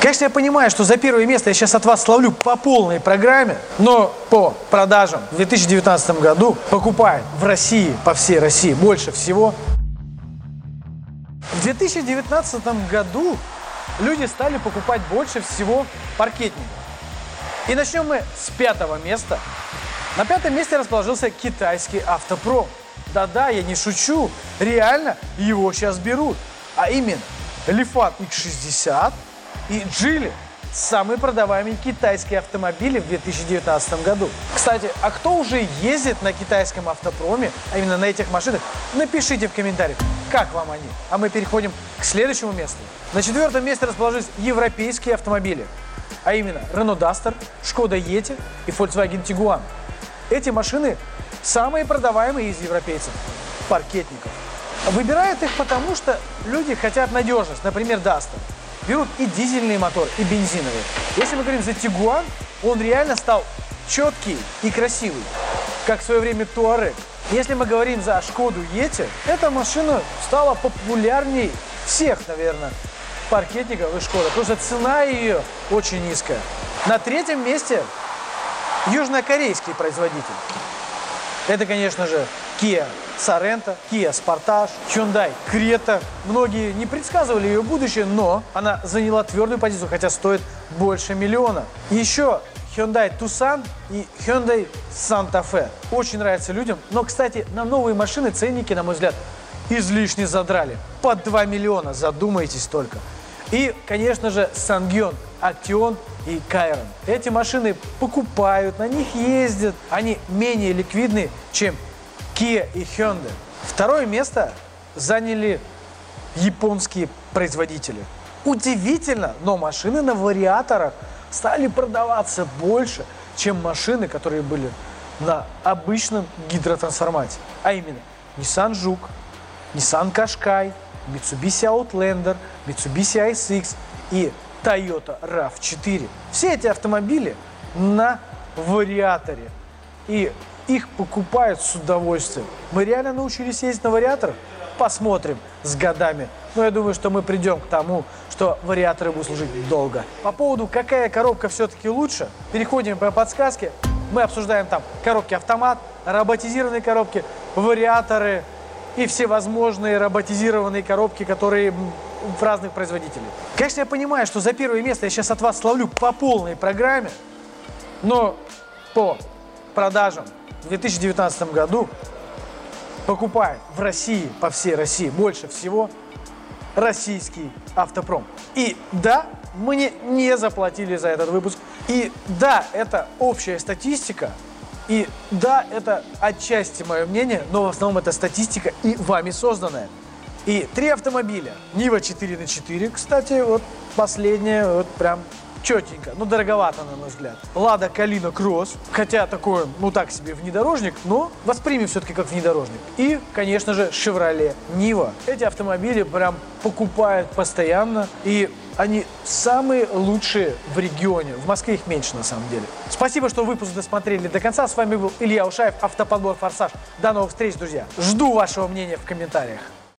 Конечно, я понимаю, что за первое место я сейчас от вас словлю по полной программе, но по продажам в 2019 году покупает в России, по всей России, больше всего. В 2019 году люди стали покупать больше всего паркетников. И начнем мы с пятого места. На пятом месте расположился китайский автопром. Да-да, я не шучу, реально его сейчас берут. А именно Лифан X60 и Джили – самые продаваемые китайские автомобили в 2019 году. Кстати, а кто уже ездит на китайском автопроме, а именно на этих машинах, напишите в комментариях, как вам они. А мы переходим к следующему месту. На четвертом месте расположились европейские автомобили, а именно Renault Duster, Skoda Yeti и Volkswagen Tiguan. Эти машины самые продаваемые из европейцев, паркетников. Выбирают их потому, что люди хотят надежность, например, Duster. Берут и дизельный мотор, и бензиновый. Если мы говорим за Тигуан, он реально стал четкий и красивый, как в свое время Туарек. Если мы говорим за Шкоду Ети, эта машина стала популярней всех, наверное, паркетников и Шкода, потому что цена ее очень низкая. На третьем месте южнокорейский производитель. Это, конечно же, Kia Sorento, Kia Sportage, Hyundai Creta. Многие не предсказывали ее будущее, но она заняла твердую позицию, хотя стоит больше миллиона. Еще Hyundai Tucson и Hyundai Santa Fe. Очень нравится людям. Но, кстати, на новые машины ценники, на мой взгляд, излишне задрали. Под 2 миллиона, задумайтесь только. И, конечно же, Сангyon, Актион и Кайрон. Эти машины покупают, на них ездят. Они менее ликвидны, чем Kia и Hyundai. Второе место заняли японские производители. Удивительно, но машины на вариаторах стали продаваться больше, чем машины, которые были на обычном гидротрансформате. А именно Nissan Juke, Nissan Qashqai, Mitsubishi Outlander, Mitsubishi ISX и Toyota RAV4. Все эти автомобили на вариаторе. И их покупают с удовольствием. Мы реально научились ездить на вариаторах? Посмотрим с годами. Но я думаю, что мы придем к тому, что вариаторы будут служить долго. По поводу, какая коробка все-таки лучше, переходим по подсказке. Мы обсуждаем там коробки автомат, роботизированные коробки, вариаторы и всевозможные роботизированные коробки, которые в разных производителей. Конечно, я понимаю, что за первое место я сейчас от вас словлю по полной программе, но по продажам в 2019 году покупает в России, по всей России, больше всего российский автопром. И да, мы не, не заплатили за этот выпуск. И да, это общая статистика. И да, это отчасти мое мнение, но в основном это статистика и вами созданная. И три автомобиля. Нива 4 на 4, кстати, вот последняя, вот прям четенько, но дороговато, на мой взгляд. Лада Калина Кросс, хотя такой, ну так себе, внедорожник, но воспримем все-таки как внедорожник. И, конечно же, Chevrolet Нива. Эти автомобили прям покупают постоянно, и они самые лучшие в регионе. В Москве их меньше, на самом деле. Спасибо, что выпуск досмотрели до конца. С вами был Илья Ушаев, Автоподбор Форсаж. До новых встреч, друзья. Жду вашего мнения в комментариях.